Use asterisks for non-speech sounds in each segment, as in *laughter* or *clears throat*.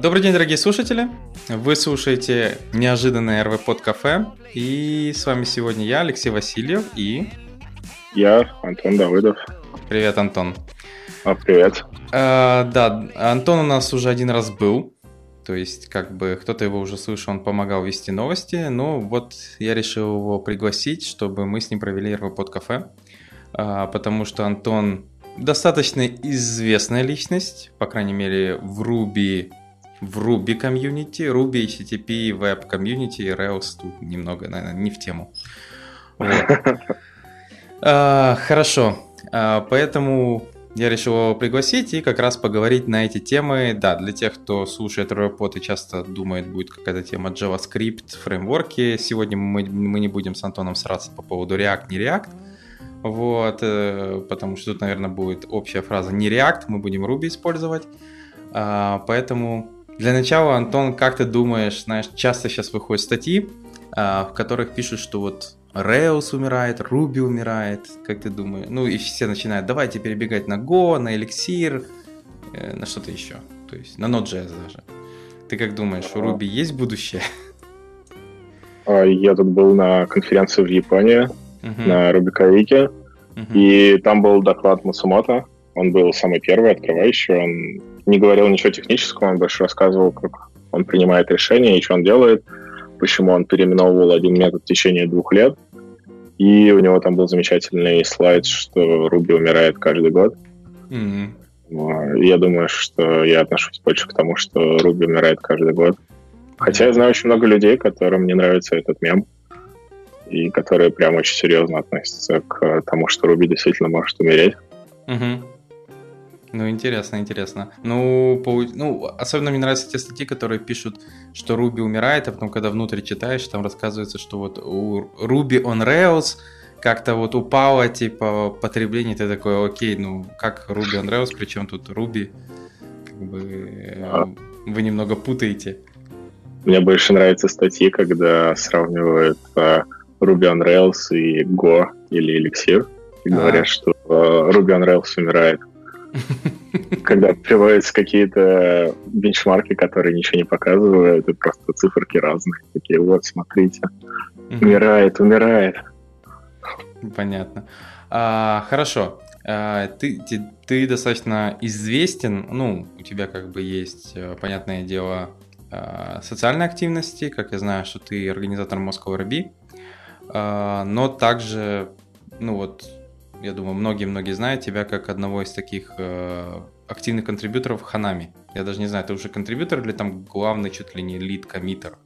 добрый день, дорогие слушатели. Вы слушаете неожиданное РВ под кафе. И с вами сегодня я, Алексей Васильев и... Я, Антон Давыдов. Привет, Антон. А, привет. А, да, Антон у нас уже один раз был. То есть, как бы, кто-то его уже слышал, он помогал вести новости. Но вот я решил его пригласить, чтобы мы с ним провели РВ под кафе. А, потому что Антон достаточно известная личность, по крайней мере, в Ruby в Ruby комьюнити, Ruby, HTTP, Web комьюнити, Rails тут немного, наверное, не в тему. *laughs* А, хорошо, а, поэтому я решил его пригласить и как раз поговорить на эти темы. Да, для тех, кто слушает RoyPod и часто думает, будет какая-то тема JavaScript, фреймворки. Сегодня мы, мы не будем с Антоном сраться по поводу React, не React. Вот, э, потому что тут, наверное, будет общая фраза не React, мы будем Ruby использовать. А, поэтому для начала, Антон, как ты думаешь, знаешь, часто сейчас выходят статьи, а, в которых пишут, что вот Rails умирает, Ruby умирает, как ты думаешь? Ну и все начинают, давайте перебегать на Go, на Elixir, э, на что-то еще, то есть на Node.js даже. Ты как думаешь, у Ruby есть будущее? *laughs* А, я тут был на конференции в Японии, uh-huh. на Рубиковике, uh-huh. и там был доклад Мусумото, он был самый первый, открывающий, он не говорил ничего технического, он больше рассказывал, как он принимает решения и что он делает, почему он переименовывал один метод в течение двух лет. И у него там был замечательный слайд, что Руби умирает каждый год. Mm-hmm. Я думаю, что я отношусь больше к тому, что Руби умирает каждый год. Хотя я знаю очень много людей, которым не нравится этот мем, и которые прям очень серьезно относятся к тому, что Руби действительно может умереть. Mm-hmm. Ну, интересно, интересно. Ну, по, ну, особенно мне нравятся те статьи, которые пишут, что Ruby умирает, а потом, когда внутрь читаешь, там рассказывается, что вот у Ruby on Rails как-то вот упало, типа, потребление, ты такой, окей, ну, как Ruby on Rails, причем тут Ruby, как бы, а. вы немного путаете. Мне больше нравятся статьи, когда сравнивают uh, Ruby on Rails и Go или Elixir, и а. говорят, что uh, Ruby on Rails умирает. Когда приводятся какие-то бенчмарки, которые ничего не показывают, и просто циферки разные. Такие, вот, смотрите, умирает, умирает. Понятно. А, хорошо. А, ты, ты, ты достаточно известен, ну, у тебя как бы есть, э, понятное дело, а, социальной активности, как я знаю, что ты организатор Moscow RB, а, но также, ну вот, я думаю, многие-многие знают тебя как одного из таких э, активных контрибьюторов Ханами. Я даже не знаю, ты уже контрибьютор или там главный чуть ли не лид коммитер?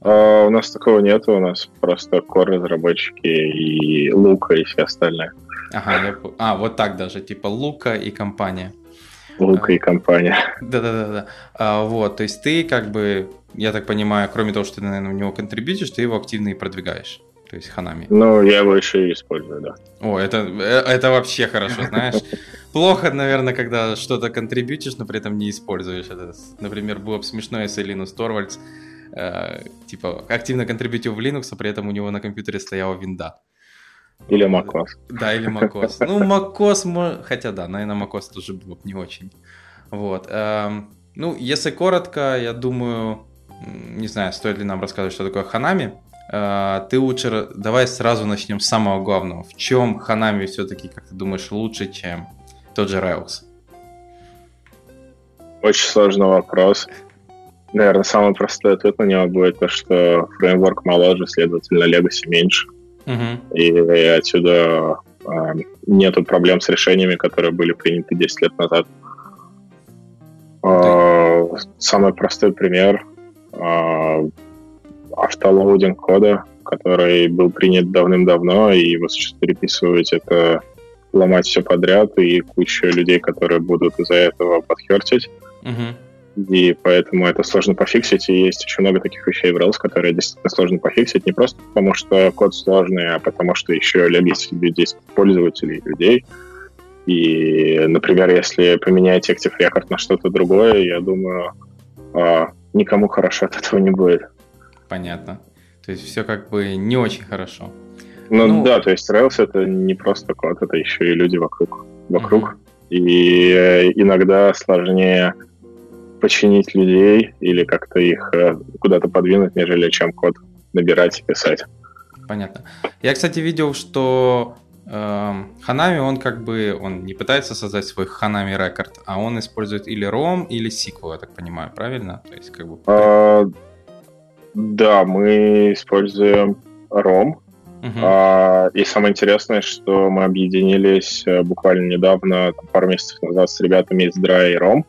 Uh, у нас такого нет, у нас просто core разработчики и Лука и все остальные. Ага, я... а, вот так даже, типа Лука и компания. Лука и компания. *laughs* Да-да-да. Uh, вот, то есть ты как бы, я так понимаю, кроме того, что ты, наверное, в него контрибьютишь, ты его активно и продвигаешь то есть Ханами. Ну, я его еще и использую, да. О, это, э, это вообще хорошо, знаешь. Плохо, наверное, когда что-то контрибьютишь, но при этом не используешь это. Например, было бы смешно, если Линус Торвальдс э, типа активно контрибьютил в Linux, а при этом у него на компьютере стояла винда. Или macOS. Да, или macOS. Ну, macOS, хотя да, наверное, macOS тоже было бы не очень. Вот. Эм, ну, если коротко, я думаю, не знаю, стоит ли нам рассказывать, что такое Ханами. А, ты лучше, давай сразу начнем с самого главного. В чем Ханами все-таки, как ты думаешь, лучше, чем тот же Rails? Очень сложный вопрос. Наверное, самый простой ответ на него будет то, что фреймворк моложе, следовательно, Legacy меньше. Uh-huh. И, и отсюда э, нету проблем с решениями, которые были приняты 10 лет назад. Э, самый простой пример. Э, автолоудинг кода, который был принят давным-давно, и его сейчас переписывать это ломать все подряд, и куча людей, которые будут из-за этого подхертить. Uh-huh. И поэтому это сложно пофиксить, и есть очень много таких вещей в Rails, которые действительно сложно пофиксить, не просто потому, что код сложный, а потому что еще legacy людей, пользователей, людей. И, например, если поменять Active Record на что-то другое, я думаю, а, никому хорошо от этого не будет понятно. То есть все как бы не очень хорошо. Ну, ну да, то есть Rails это не просто код, это еще и люди вокруг. вокруг. Mm-hmm. И э, иногда сложнее починить людей или как-то их э, куда-то подвинуть, нежели чем код набирать и писать. Понятно. Я, кстати, видел, что Ханами, он как бы, он не пытается создать свой Ханами рекорд, а он использует или ROM, или SQL, я так понимаю, правильно? То есть, как бы... Да, мы используем ROM. Uh-huh. А, и самое интересное, что мы объединились э, буквально недавно, пару месяцев назад, с ребятами из Dry и ROM,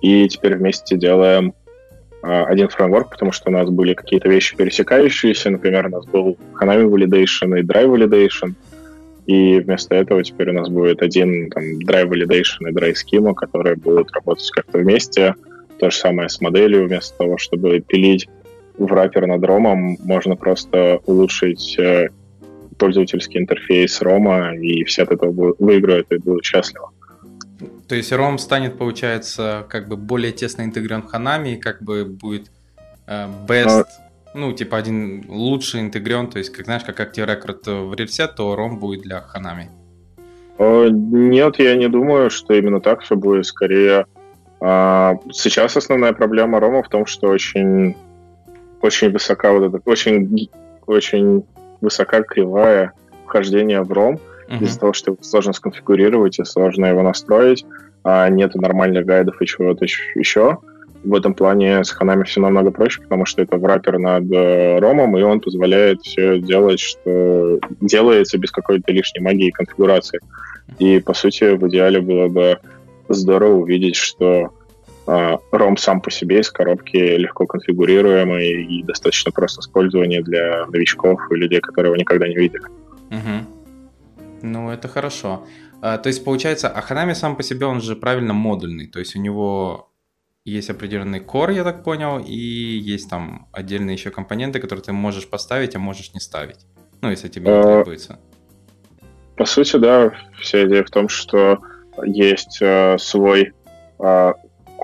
и теперь вместе делаем а, один фреймворк, потому что у нас были какие-то вещи пересекающиеся. Например, у нас был Hanami Validation и Dry Validation. И вместо этого теперь у нас будет один там, Dry Validation и Dry Schema, которые будут работать как-то вместе. То же самое с моделью. Вместо того, чтобы пилить в раппер над ромом, можно просто улучшить э, пользовательский интерфейс рома, и все от этого выиграют и будут счастливы. То есть ROM станет, получается, как бы более тесно интегрирован в Hanami, и как бы будет э, best, а... ну, типа один лучший интегрирован, то есть, как знаешь, как Active Record в рельсе, то ROM будет для Hanami. А, нет, я не думаю, что именно так все будет. Скорее, а, сейчас основная проблема рома в том, что очень, очень высока вот эта, очень, очень высока кривая вхождения в ROM, uh-huh. из-за того, что его сложно сконфигурировать и сложно его настроить, а нет нормальных гайдов и чего-то еще. В этом плане с ханами все намного проще, потому что это враппер над э, ромом, и он позволяет все делать, что делается без какой-то лишней магии и конфигурации. И, по сути, в идеале было бы здорово увидеть, что ROM сам по себе из коробки легко конфигурируемый и достаточно просто использование для новичков и людей, которые его никогда не видели. Угу. Ну, это хорошо. А, то есть, получается, Аханами сам по себе, он же правильно модульный. То есть, у него есть определенный core, я так понял, и есть там отдельные еще компоненты, которые ты можешь поставить, а можешь не ставить. Ну, если тебе не а, требуется. По сути, да, вся идея в том, что есть э, свой э,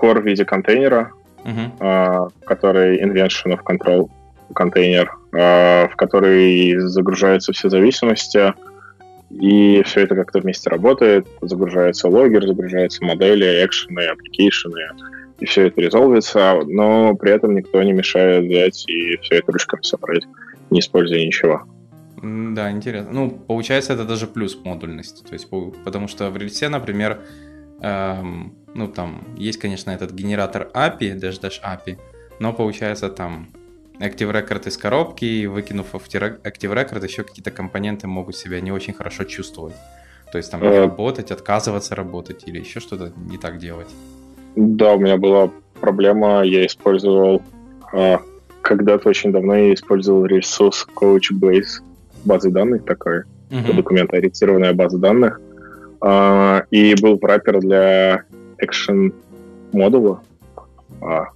core в виде контейнера, uh-huh. который inversion of control контейнер, э, в который загружаются все зависимости, и все это как-то вместе работает, загружаются логер, загружаются модели, экшены, аппликейшены, и все это резолвится, но при этом никто не мешает взять и все это ручками собрать, не используя ничего. Да, интересно. Ну, получается, это даже плюс модульность. То есть, потому что в рельсе, например, эм, ну, там есть, конечно, этот генератор API, Dash Dash API, но получается там Active Record из коробки, и выкинув Active Record, еще какие-то компоненты могут себя не очень хорошо чувствовать. То есть там не э. работать, отказываться работать или еще что-то не так делать. Да, у меня была проблема, я использовал а, когда-то очень давно я использовал ресурс Coachbase базы данных такой, uh-huh. документоориентированная база данных, и был враппер для Action модула, а,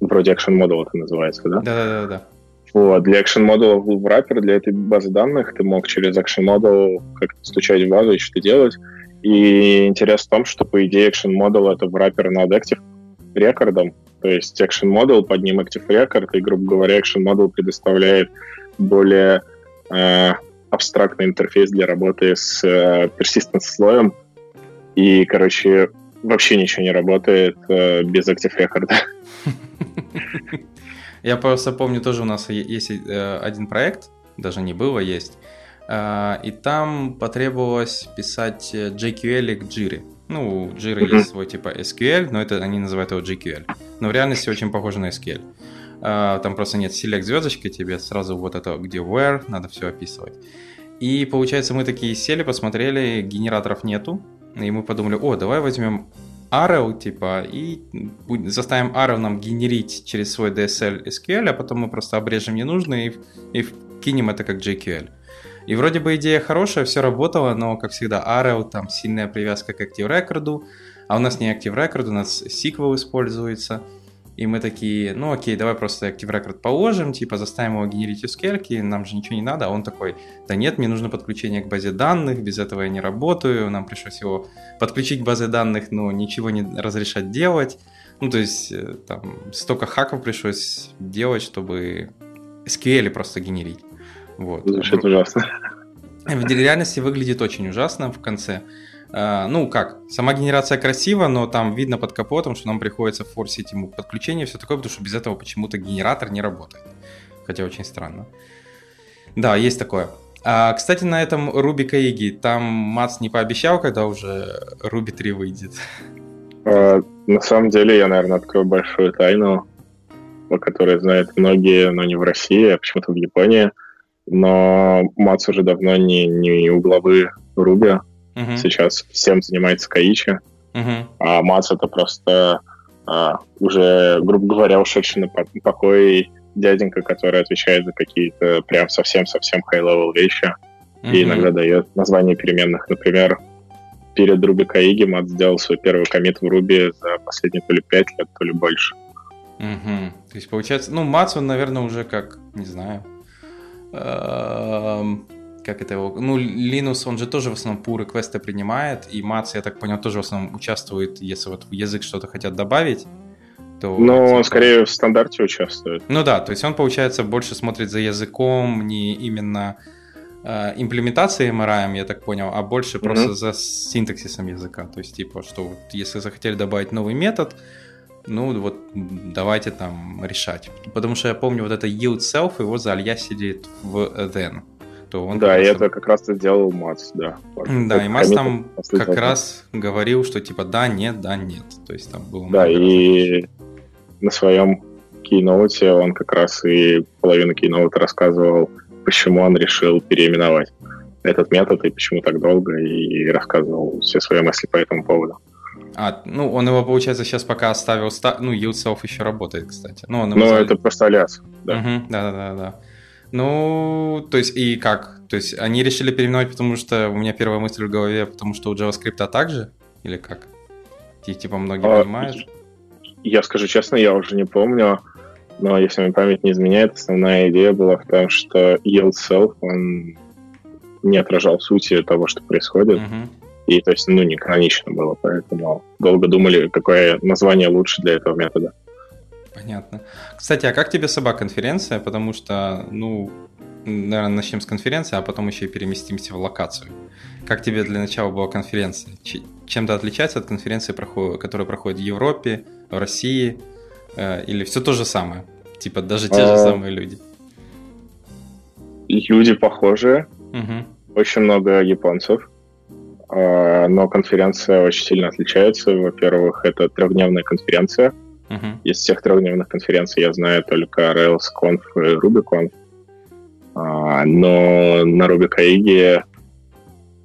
вроде Action Model это называется, да? Да-да-да. Вот. Для Action Model был враппер, для этой базы данных ты мог через Action Model как-то стучать в базу и что-то делать. И интерес в том, что, по идее, Action Model — это враппер над Active рекордом. То есть Action Model, под ним Active Record, и, грубо говоря, Action Model предоставляет более э, абстрактный интерфейс для работы с э, persistence слоем. И, короче, вообще ничего не работает э, без Active Record. *laughs* Я просто помню, тоже у нас есть э, один проект, даже не было, есть, э, и там потребовалось писать JQL к Jira. Ну, у Jira есть свой типа SQL, но это они называют его JQL. Но в реальности очень похоже на SQL. Э, там просто нет select звездочки, тебе сразу вот это, где where, надо все описывать. И получается, мы такие сели, посмотрели, генераторов нету, и мы подумали, о, давай возьмем Arrow, типа, и заставим Arrow нам генерить через свой DSL SQL, а потом мы просто обрежем ненужные и, и кинем это как JQL. И вроде бы идея хорошая, все работало, но, как всегда, Arrow, там сильная привязка к Active Record, а у нас не Active Record, у нас SQL используется – и мы такие, ну окей, давай просто Active Record положим, типа заставим его генерить SQL, нам же ничего не надо. А он такой, да нет, мне нужно подключение к базе данных, без этого я не работаю. Нам пришлось его подключить к базе данных, но ничего не разрешать делать. Ну, то есть э, там столько хаков пришлось делать, чтобы SQL просто генерить. Вот. Звучит ужасно. В реальности выглядит очень ужасно в конце. Uh, ну как, сама генерация красива, но там видно под капотом, что нам приходится форсить ему подключение все такое, потому что без этого почему-то генератор не работает. Хотя очень странно. Да, есть такое. А, кстати, на этом Руби Каиги, там Мац не пообещал, когда уже Руби 3 выйдет? А, на самом деле, я, наверное, открою большую тайну, о которой знают многие, но не в России, а почему-то в Японии. Но Мац уже давно не, не у главы Руби. Uh-huh. Сейчас всем занимается Каичи. Uh-huh. А Мац это просто а, уже, грубо говоря, ушедший на покой дяденька, который отвечает за какие-то прям совсем-совсем high-level вещи. Uh-huh. И иногда дает название переменных. Например, перед Руби Каиги Мат сделал свой первый комит в Руби за последние то ли 5 лет, то ли больше. Угу. То есть, получается, ну, Мац, он, наверное, уже как, не знаю, эм, как это его, ну, Линус, он же тоже в основном пуры квесты принимает, и Мац, я так понял, тоже в основном участвует, если вот в язык что-то хотят добавить, то... Ну, он скорее в стандарте участвует. Ну да, то есть он, получается, больше смотрит за языком, не именно э, имплементацией MRI, я так понял, а больше mm-hmm. просто за синтаксисом языка. То есть, типа, что вот если захотели добавить новый метод, ну вот давайте там решать. Потому что я помню вот это yield self, его за алья сидит в then. То он да, и это как раз и сделал Мац, да. Да, и Мац там как раз говорил, что типа да, нет, да, нет. То есть там было Да, и на своем кейноуте он как раз и половину кейноута рассказывал, почему он решил переименовать этот метод и почему так долго, и рассказывал все свои мысли по этому поводу. А, ну, он его, получается, сейчас пока оставил... Ста... Ну, yield еще работает, кстати. Ну, он ну называет... это просто алиас, да. Угу, да-да-да. Ну, то есть, и как? То есть, они решили переименовать, потому что у меня первая мысль в голове, потому что у JavaScript также? Или как? Типа многие а, понимают? Я скажу честно, я уже не помню, но если мне память не изменяет, основная идея была в том, что yield self, он не отражал сути того, что происходит. Uh-huh. И то есть, ну, не канонично было, поэтому долго думали, какое название лучше для этого метода. Понятно. Кстати, а как тебе собак-конференция? Потому что, ну, наверное, начнем с конференции, а потом еще и переместимся в локацию. Как тебе для начала была конференция? Чем-то отличается от конференции, которая проходит в Европе, в России? Э, или все то же самое? Типа даже те же а. самые люди? Люди похожие. Угу. Очень много японцев. А, но конференция очень сильно отличается. Во-первых, это трехдневная конференция. Uh-huh. Из всех трехдневных конференций я знаю только RailsConf и RubyConf. А, но на RubyCaig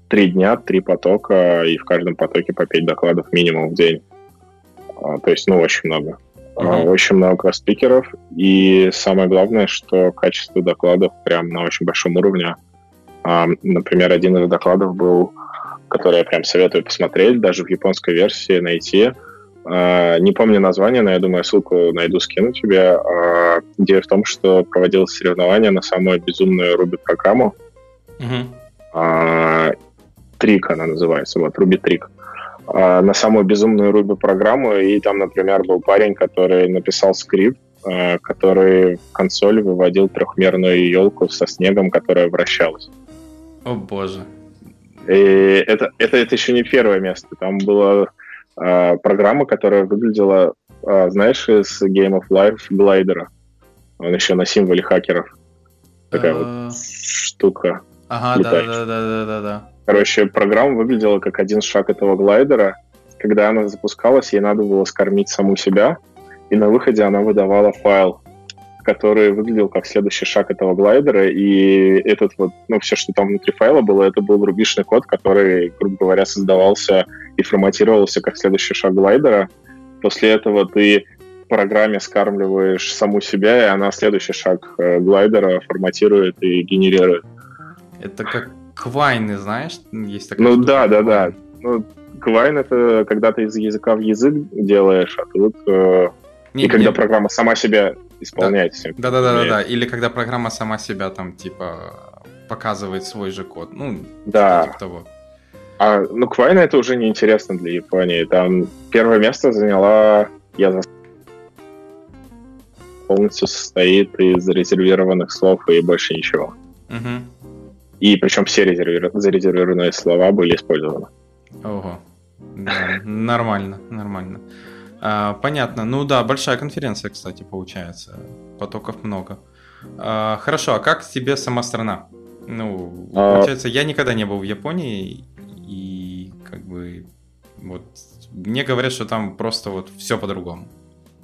три дня, три потока, и в каждом потоке по пять докладов минимум в день. А, то есть, ну, очень много. Uh-huh. Очень много спикеров. И самое главное, что качество докладов прям на очень большом уровне. Например, один из докладов был который я прям советую посмотреть, даже в японской версии найти. Uh, не помню название, но я думаю, ссылку найду, скину тебе. Uh, идея в том, что проводилось соревнование на самую безумную. Uh-huh. Uh, Трик она называется, вот, Ruby Трик. На самую безумную Ruby-программу, и там, например, был парень, который написал скрипт, который в консоль выводил трехмерную елку со снегом, которая вращалась. О боже. И это, это, это еще не первое место. Там была э, программа, которая выглядела, э, знаешь, из Game of Life глайдера. Он еще на символе хакеров. Такая вот а. штука. Ага, да, да, да, да, да, да. Короче, программа выглядела как один шаг этого глайдера. Когда она запускалась, ей надо было скормить саму себя, и на выходе она выдавала файл который выглядел как следующий шаг этого глайдера, и этот вот, ну, все, что там внутри файла было, это был рубишный код, который, грубо говоря, создавался и форматировался как следующий шаг глайдера. После этого ты в программе скармливаешь саму себя, и она следующий шаг э, глайдера форматирует и генерирует. Это как квайны, знаешь? Есть такая ну да, да, да. Ну, квайн это когда ты из языка в язык делаешь, а тут... Э, не, и когда не... программа сама себя все. Да, да, да, да, да. Или когда программа сама себя там типа показывает свой же код. Ну, да. типа того. А, ну, Квайна это уже неинтересно для Японии. Там первое место заняла я за полностью состоит из резервированных слов и больше ничего. Угу. И причем все резервир... зарезервированные слова были использованы. Ого. Да, нормально, нормально. А, понятно. Ну да, большая конференция, кстати, получается. Потоков много. А, хорошо, а как тебе сама страна? Ну, а... получается, я никогда не был в Японии, и как бы вот мне говорят, что там просто вот все по-другому.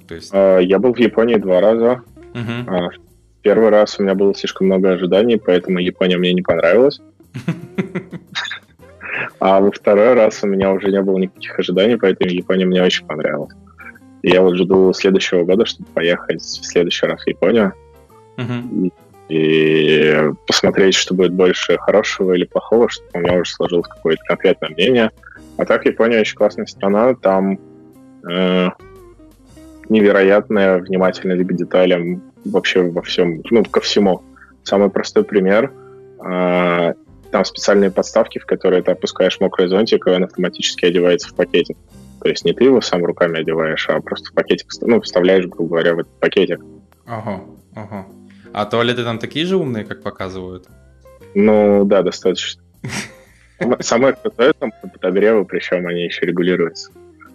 То есть... А, я был в Японии два раза. Угу. Первый раз у меня было слишком много ожиданий, поэтому Япония мне не понравилась. А во второй раз у меня уже не было никаких ожиданий, поэтому Япония мне очень понравилась. И я вот жду следующего года, чтобы поехать в следующий раз в Японию. Uh-huh. И посмотреть, что будет больше хорошего или плохого, чтобы у меня уже сложилось какое-то конкретное мнение. А так Япония очень классная страна, там э, невероятная внимательность к деталям вообще во всем, ну, ко всему. Самый простой пример. Э, там специальные подставки, в которые ты опускаешь мокрый зонтик, и он автоматически одевается в пакетик. То есть не ты его сам руками одеваешь, а просто в пакетик, ну, вставляешь, грубо говоря, в этот пакетик. Ага, ага. А туалеты там такие же умные, как показывают? Ну, да, достаточно. Самое крутое там подогревы, причем они еще регулируются.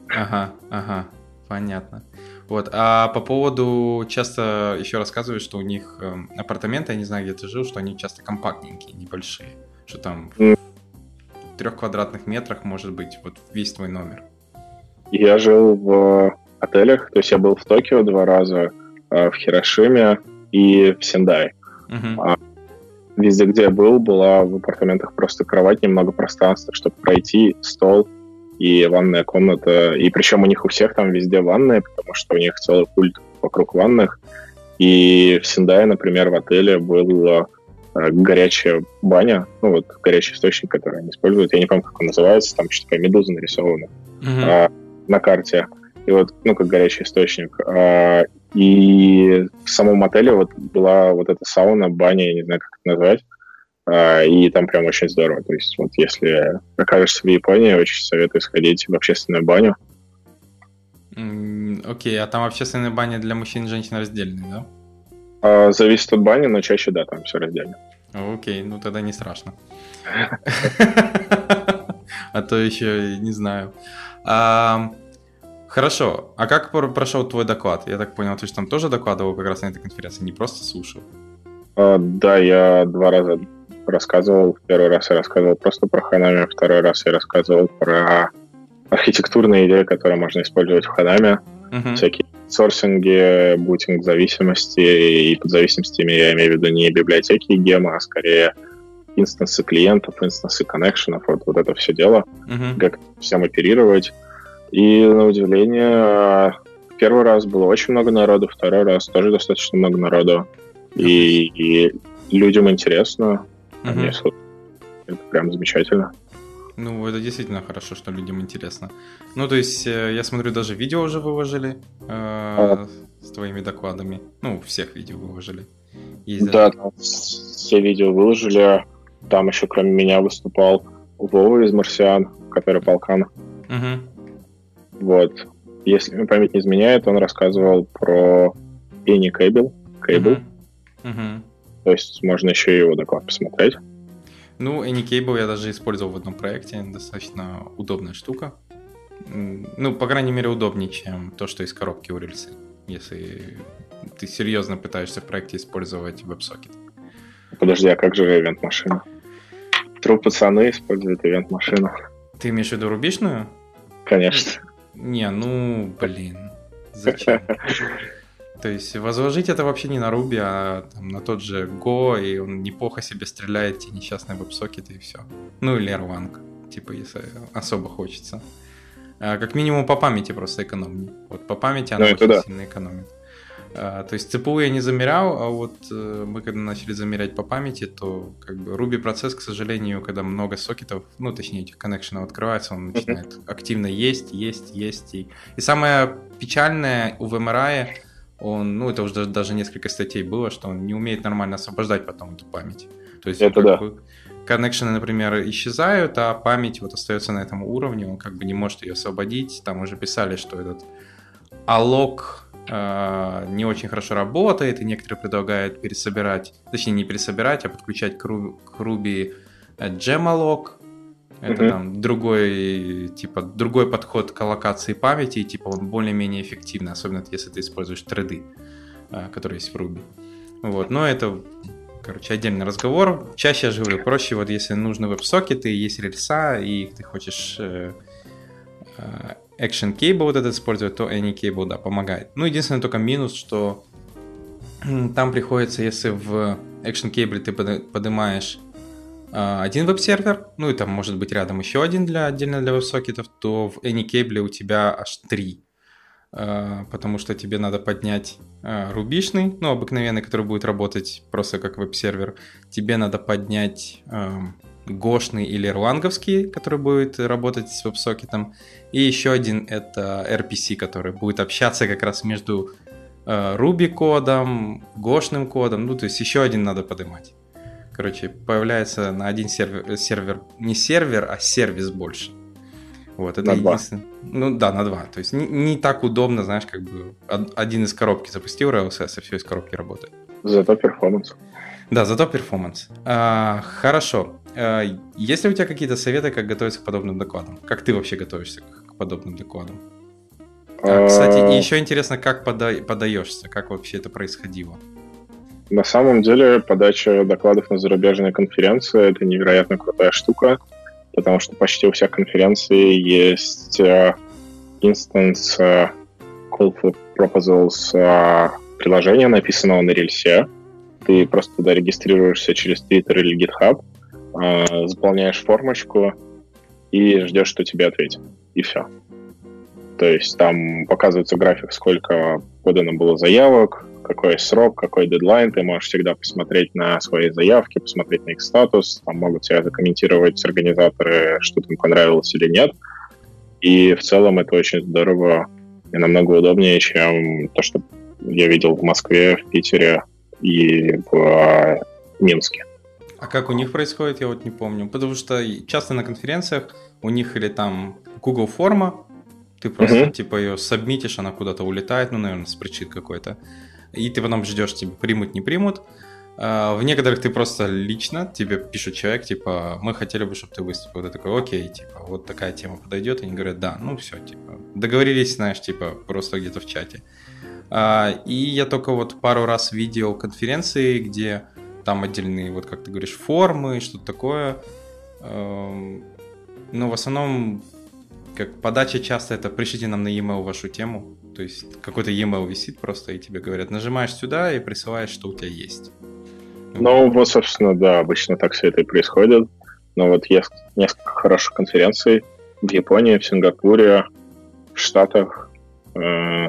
Ага, ага, понятно. Вот, а по поводу, часто еще рассказывают, что у них э, апартаменты, я не знаю, где ты жил, что они часто компактненькие, небольшие что там в трех квадратных метрах может быть вот весь твой номер? Я жил в отелях, то есть я был в Токио два раза, а, в Хирошиме и в Сендай. Uh-huh. Везде, где я был, была в апартаментах просто кровать, немного пространства, чтобы пройти, стол и ванная комната. И причем у них у всех там везде ванная, потому что у них целый культ вокруг ванных. И в Сендае, например, в отеле был Э, горячая баня, ну вот горячий источник, который они используют, я не помню, как он называется, там что-то такая медуза нарисована uh-huh. а, на карте, и вот, ну, как горячий источник. А, и в самом отеле вот была вот эта сауна, баня, я не знаю, как это назвать, а, и там прям очень здорово. То есть вот если окажешься в Японии, очень советую сходить в общественную баню. Окей, okay, а там общественная баня для мужчин и женщин раздельная, да? А, зависит от бани, но чаще, да, там все раздельно. Окей, ну тогда не страшно. *laughs* *laughs* А то еще не знаю. Хорошо, а как прошел твой доклад? Я так понял, ты же там тоже докладывал как раз на этой конференции, не просто слушал? А, да, я два раза рассказывал. Первый раз я рассказывал просто про Ханами, второй раз я рассказывал про архитектурные идеи, которые можно использовать в Ханами. Uh-huh. Всякие сорсинге, бутинг зависимости, и под зависимостями я имею в виду не библиотеки гема, а скорее инстансы клиентов, инстансы коннекшенов, вот, вот это все дело, uh-huh. как всем оперировать. И на удивление, первый раз было очень много народу, второй раз тоже достаточно много народу. И, и людям интересно. Uh-huh. Это прям замечательно. Ну, это действительно хорошо, что людям интересно. Ну, то есть, э, я смотрю, даже видео уже выложили э, а. с твоими докладами. Ну, всех видео выложили. Есть да, даже... все видео выложили. Там еще кроме меня выступал Вова из «Марсиан», который полкан. Угу. Вот. Если мне память не изменяет, он рассказывал про Cable. Cable. Угу. Угу. То есть можно еще и его доклад посмотреть. Ну, Anycable я даже использовал в одном проекте, достаточно удобная штука. Ну, по крайней мере, удобнее, чем то, что из коробки у рельсы, если ты серьезно пытаешься в проекте использовать WebSocket. Подожди, а как же ивент-машина? Тру пацаны используют ивент-машину. Ты имеешь в виду рубишную? Конечно. Не, ну, блин, зачем? То есть возложить это вообще не на Ruby, а там, на тот же Go, и он неплохо себе стреляет те несчастные веб-сокеты и все. Ну или Erlang, типа если особо хочется. А, как минимум по памяти просто экономнее. Вот по памяти она ну, очень да. сильно экономит. А, то есть CPU я не замерял, а вот э, мы когда начали замерять по памяти, то как бы Ruby процесс, к сожалению, когда много сокетов, ну точнее этих коннекшенов открывается, он начинает mm-hmm. активно есть, есть, есть. И, и самое печальное у VMRI он, ну, это уже даже несколько статей было, что он не умеет нормально освобождать потом эту память. То есть, это да. Бы, коннекшены, например, исчезают, а память вот остается на этом уровне, он как бы не может ее освободить. Там уже писали, что этот алог э, не очень хорошо работает, и некоторые предлагают пересобирать, точнее не пересобирать, а подключать к, Ruby, к Ruby Gemalog, Это угу. там другой, типа, другой подход к аллокации памяти, и типа он более-менее эффективный, особенно если ты используешь треды, а, которые есть в Ruby. Вот, но это, короче, отдельный разговор. Чаще я же говорю, проще вот если нужны веб-сокеты, есть рельса, и ты хочешь э, э, Action Cable вот этот использовать, то Any Cable, да, помогает. Ну, единственное только минус, что там приходится, если в Action Cable ты поднимаешь а, один веб-сервер, ну и там может быть рядом еще один для отдельно для веб-сокетов, то в AnyCable у тебя аж три. А, потому что тебе надо поднять а, рубишный, ну, обыкновенный, который будет работать просто как веб-сервер. Тебе надо поднять гошный или руанговский, который будет работать с веб-сокетом. И еще один это RPC, который будет общаться как раз между Ruby кодом, гошным кодом. Ну, то есть еще один надо поднимать короче, появляется на один сервер, сервер не сервер, а сервис больше. Вот, это на два. Ну да, на два. То есть не, не так удобно, знаешь, как бы один из коробки запустил RLSS, и все из коробки работает. Зато performance. Да, зато performance. А, хорошо. А, есть ли у тебя какие-то советы, как готовиться к подобным докладам? Как ты вообще готовишься к подобным докладам? А, кстати, и еще интересно, как пода подаешься, как вообще это происходило? На самом деле подача докладов на зарубежные конференции — это невероятно крутая штука, потому что почти у всех конференций есть uh, instance uh, call for proposals uh, приложения, написанного на рельсе. Ты просто туда регистрируешься через Twitter или GitHub, uh, заполняешь формочку и ждешь, что тебе ответят. И все. То есть там показывается график, сколько подано было заявок, какой срок, какой дедлайн, ты можешь всегда посмотреть на свои заявки, посмотреть на их статус, там могут тебя закомментировать организаторы, что там понравилось или нет. И в целом это очень здорово и намного удобнее, чем то, что я видел в Москве, в Питере и в а. А как у них происходит, я вот не помню. Потому что часто на конференциях у них или там Google форма, ты просто uh-huh. типа ее сабмитишь, она куда-то улетает, ну, наверное, с причин какой-то и ты потом ждешь, типа, примут, не примут. А, в некоторых ты просто лично, тебе пишет человек, типа, мы хотели бы, чтобы ты выступил. Ты такой, окей, типа, вот такая тема подойдет. И они говорят, да, ну все, типа, договорились, знаешь, типа, просто где-то в чате. А, и я только вот пару раз видел конференции, где там отдельные, вот как ты говоришь, формы, что-то такое. Но в основном, как подача часто это пришлите нам на e-mail вашу тему, то есть какой-то e-mail висит просто, и тебе говорят, нажимаешь сюда и присылаешь, что у тебя есть. Ну, вот, собственно, да, обычно так все это и происходит. Но вот есть несколько хороших конференций в Японии, в Сингапуре, в Штатах, э,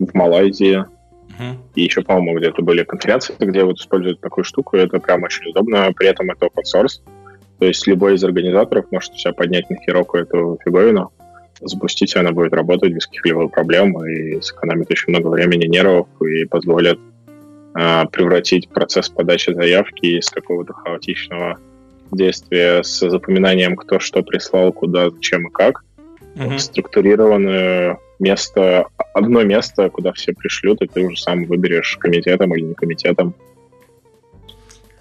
в Малайзии. Uh-huh. И еще, по-моему, где-то были конференции, где вот используют такую штуку, и это прям очень удобно. При этом это open source. То есть любой из организаторов может себя поднять на хироку эту фиговину запустить, она будет работать без каких-либо проблем и сэкономит очень много времени, нервов и позволит э, превратить процесс подачи заявки из какого-то хаотичного действия с запоминанием, кто что прислал, куда, зачем и как, в структурированное место, одно место, куда все пришлют, и ты уже сам выберешь комитетом или не комитетом.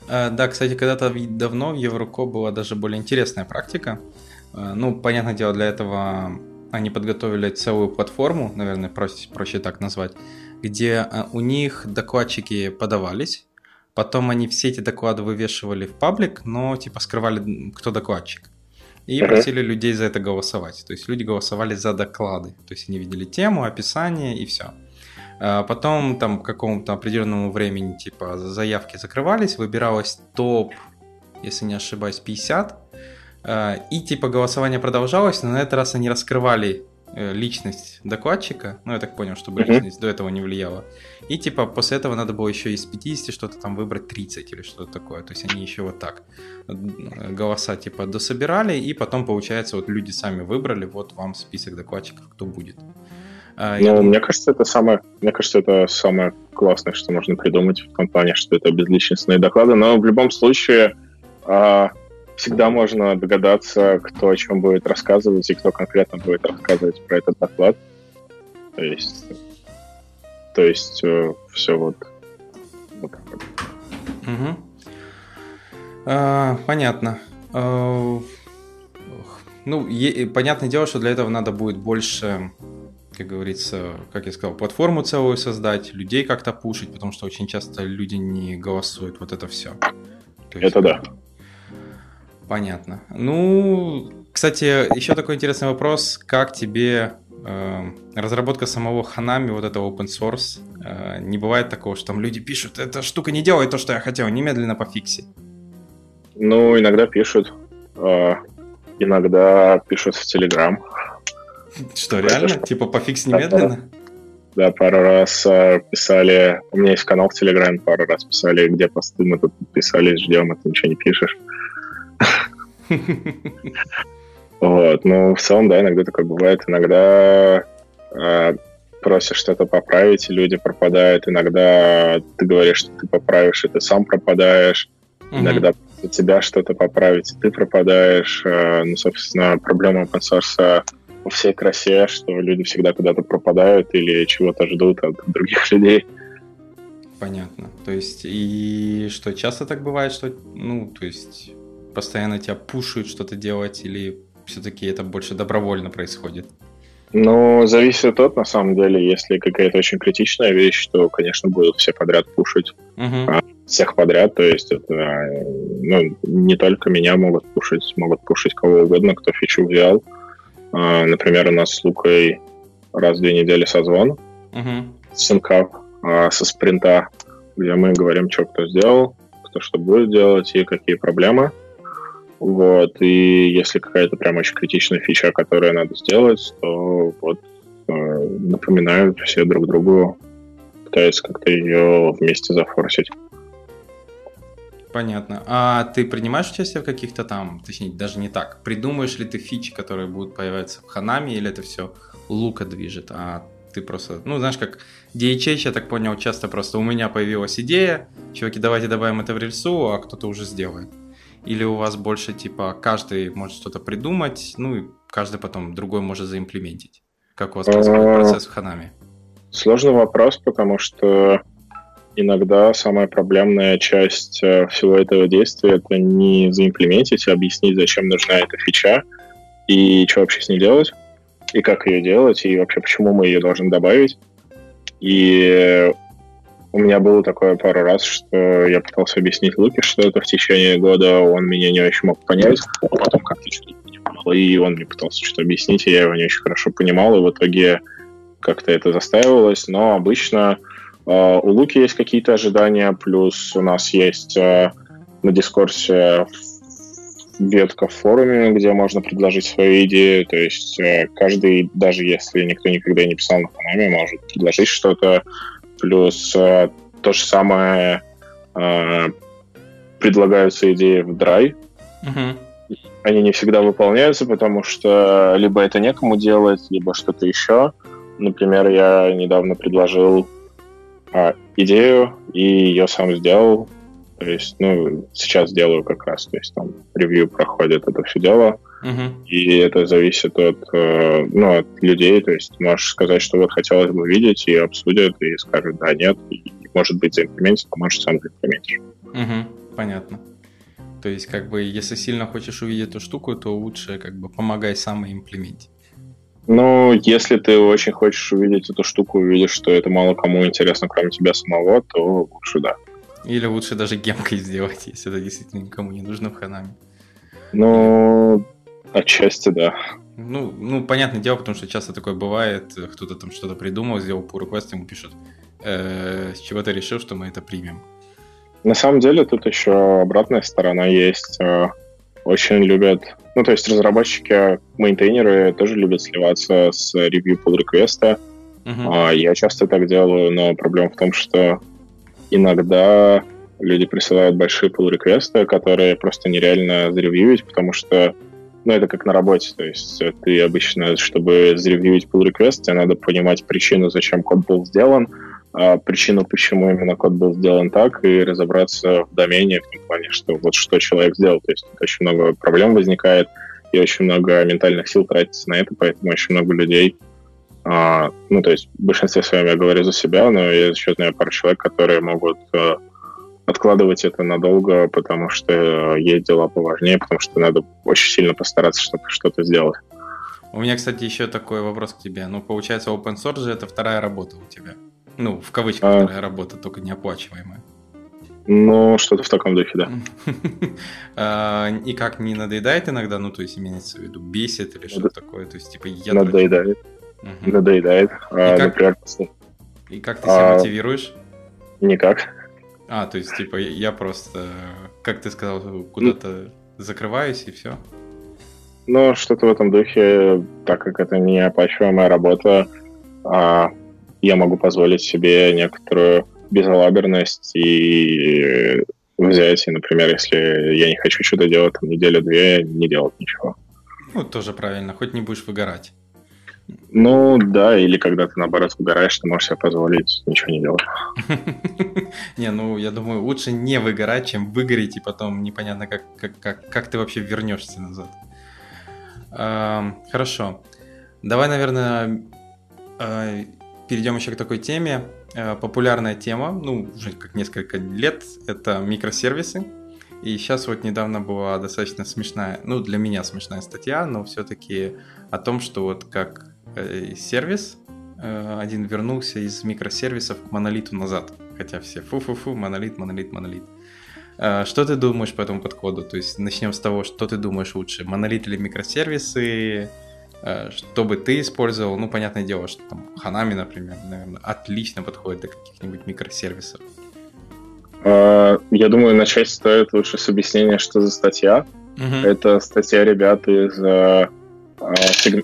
Uh, да, кстати, когда-то давно в Евроко была даже более интересная практика. Uh, ну, понятное дело, для этого они подготовили целую платформу, наверное, проще, проще так назвать, где э, у них докладчики подавались, потом они все эти доклады вывешивали в паблик, но типа скрывали, кто докладчик. И просили людей за это голосовать. То есть люди голосовали за доклады. То есть они видели тему, описание и все. А потом там к какому-то определенному времени типа заявки закрывались, выбиралось топ, если не ошибаюсь, 50 Э, и типа голосование продолжалось, но на этот раз они раскрывали личность докладчика. Ну, я так понял, чтобы mm-hmm. личность до этого не влияла. И типа после этого надо было еще из 50 что-то там выбрать 30 или что-то такое. То есть они еще вот так э, голоса типа дособирали, и потом, получается, вот люди сами выбрали, вот вам список докладчиков, кто будет. А, ну, думаю... мне кажется, это самое, мне кажется, это самое классное, что можно придумать в том плане, что это безличностные доклады. Но в любом случае, а, всегда можно догадаться, кто о чем будет рассказывать и кто конкретно будет рассказывать про этот доклад. То есть, то есть э, все вот, вот так вот. Угу. А, понятно. А, ну, е- понятное дело, что для этого надо будет больше, как говорится, как я сказал, платформу целую создать, людей как-то пушить, потому что очень часто люди не голосуют, вот это все. есть, это да. Понятно. Ну, кстати, еще такой интересный вопрос. Как тебе э, разработка самого Ханами, вот этого open source? Э, не бывает такого, что там люди пишут, эта штука не делает то, что я хотел, немедленно пофикси. Ну, иногда пишут. Э, иногда пишут в Telegram. Что, реально? Типа пофикс немедленно? Да, пару раз э, писали, у меня есть канал в Telegram, пару раз писали, где посты мы тут писали, ждем, а ты ничего не пишешь. Вот, ну, в целом, да, иногда такое бывает. Иногда э, просишь что-то поправить, и люди пропадают. Иногда ты говоришь, что ты поправишь, и ты сам пропадаешь. Mm-hmm. Иногда у тебя что-то поправить, и ты пропадаешь. Э, ну, собственно, проблема open source во всей красе, что люди всегда куда-то пропадают или чего-то ждут от других *laughs* людей. Понятно. То есть, и что, часто так бывает, что, ну, то есть, постоянно тебя пушают что-то делать, или все-таки это больше добровольно происходит? Ну, зависит от, на самом деле, если какая-то очень критичная вещь, то, конечно, будут все подряд пушить. Uh-huh. Всех подряд, то есть это, ну, не только меня могут пушить, могут пушить кого угодно, кто фичу взял. А, например, у нас с Лукой раз в две недели созвон, uh-huh. синкап а, со спринта, где мы говорим, что кто сделал, кто что будет делать и какие проблемы. Вот, и если какая-то прям очень критичная фича, которую надо сделать, то вот э, напоминают все друг другу, пытаются как-то ее вместе зафорсить. Понятно. А ты принимаешь участие в каких-то там, точнее, даже не так, придумаешь ли ты фичи, которые будут появляться в Ханами, или это все Лука движет, а ты просто, ну, знаешь, как DHH, я так понял, часто просто у меня появилась идея, чуваки, давайте добавим это в рельсу, а кто-то уже сделает. Или у вас больше типа каждый может что-то придумать, ну и каждый потом другой может заимплементить? Как у вас происходит а, процесс в Ханами? Сложный вопрос, потому что иногда самая проблемная часть э, всего этого действия это не заимплементить, а объяснить, зачем нужна эта фича и что вообще с ней делать, и как ее делать, и вообще почему мы ее должны добавить. И у меня было такое пару раз, что я пытался объяснить Луке что-то в течение года, он меня не очень мог понять, а потом как-то что-то понимал, и он мне пытался что-то объяснить, и я его не очень хорошо понимал, и в итоге как-то это застаивалось, но обычно э, у Луки есть какие-то ожидания, плюс у нас есть э, на дискорсе ветка в форуме, где можно предложить свою идею, то есть э, каждый, даже если никто никогда не писал на форуме, может предложить что-то, Плюс э, то же самое э, предлагаются идеи в драй. Угу. Они не всегда выполняются, потому что либо это некому делать, либо что-то еще. Например, я недавно предложил а, идею, и ее сам сделал. То есть, ну, сейчас делаю как раз. То есть там ревью проходит это все дело. Uh-huh. И это зависит от, э, ну, от людей. То есть можешь сказать, что вот хотелось бы видеть, и обсудят, и скажут да, нет. И, может быть, заимплементить, а может, сам заимплементишь. Угу, понятно. То есть, как бы, если сильно хочешь увидеть эту штуку, то лучше, как бы, помогай сам имплементить. Ну, если ты очень хочешь увидеть эту штуку, увидишь, что это мало кому интересно, кроме тебя самого, то лучше да. Или лучше даже гемкой сделать, *laughs* если это действительно никому не нужно в ханами. Ну, отчасти да. Ну, ну, понятное дело, потому что часто такое бывает, кто-то там что-то придумал, сделал pull request, ему пишут, э, с чего ты решил, что мы это примем. На самом деле тут еще обратная сторона есть. Э, очень любят, ну, то есть разработчики, мейнтейнеры тоже любят сливаться с ревью pull request. Uh-huh. Я часто так делаю, но проблема в том, что иногда люди присылают большие pull реквесты которые просто нереально заревьюить, потому что ну, это как на работе, то есть ты обычно, чтобы заревьюить pull request, тебе надо понимать причину, зачем код был сделан, а причину, почему именно код был сделан так, и разобраться в домене в том плане, что вот что человек сделал. То есть очень много проблем возникает, и очень много ментальных сил тратится на это, поэтому очень много людей а, ну, то есть в большинстве своем я говорю за себя, но я еще знаю пару человек, которые могут а, откладывать это надолго, потому что есть дела поважнее, потому что надо очень сильно постараться, чтобы что-то сделать. У меня, кстати, еще такой вопрос к тебе. Ну, получается, open source же это вторая работа у тебя. Ну, в кавычках а... вторая работа, только неоплачиваемая. Ну, что-то в таком духе, да. *laughs* А, и как не надоедает иногда, ну, то есть имеется в виду бесит или что-то такое, то есть типа я Надоедает. Надоедает. А, И как ты себя мотивируешь? Никак. А, то есть, типа, я просто, как ты сказал, куда-то закрываюсь и все? Ну, что-то в этом духе, так как это не оплачиваемая работа, а я могу позволить себе некоторую безалаберность и взять, и, например, если я не хочу что-то делать, там, неделю-две, не делать ничего. Ну, тоже правильно, хоть не будешь выгорать. Ну, да, или когда ты, наоборот, выгораешь, ты можешь себе позволить ничего не делать. *laughs* Не, ну, я думаю, лучше не выгорать, чем выгореть, и потом непонятно, как, как, как, как ты вообще вернешься назад. Хорошо. Давай, наверное, а, перейдем еще к такой теме. А, популярная тема, ну, уже как несколько лет, это микросервисы. И сейчас вот недавно была достаточно смешная, ну, для меня смешная статья, но все-таки о том, что вот как э, сервис э, один вернулся из микросервисов к монолиту назад. Хотя все фу-фу-фу, монолит, монолит, монолит. Э, что ты думаешь по этому подходу? То есть начнем с того, что ты думаешь лучше, монолит или микросервисы? Что бы ты использовал? Ну, понятное дело, что там Ханами, например, наверное, отлично подходит до каких-нибудь микросервисов. Я думаю, начать стоит лучше с объяснения, что за статья. Uh-huh. Это статья ребят из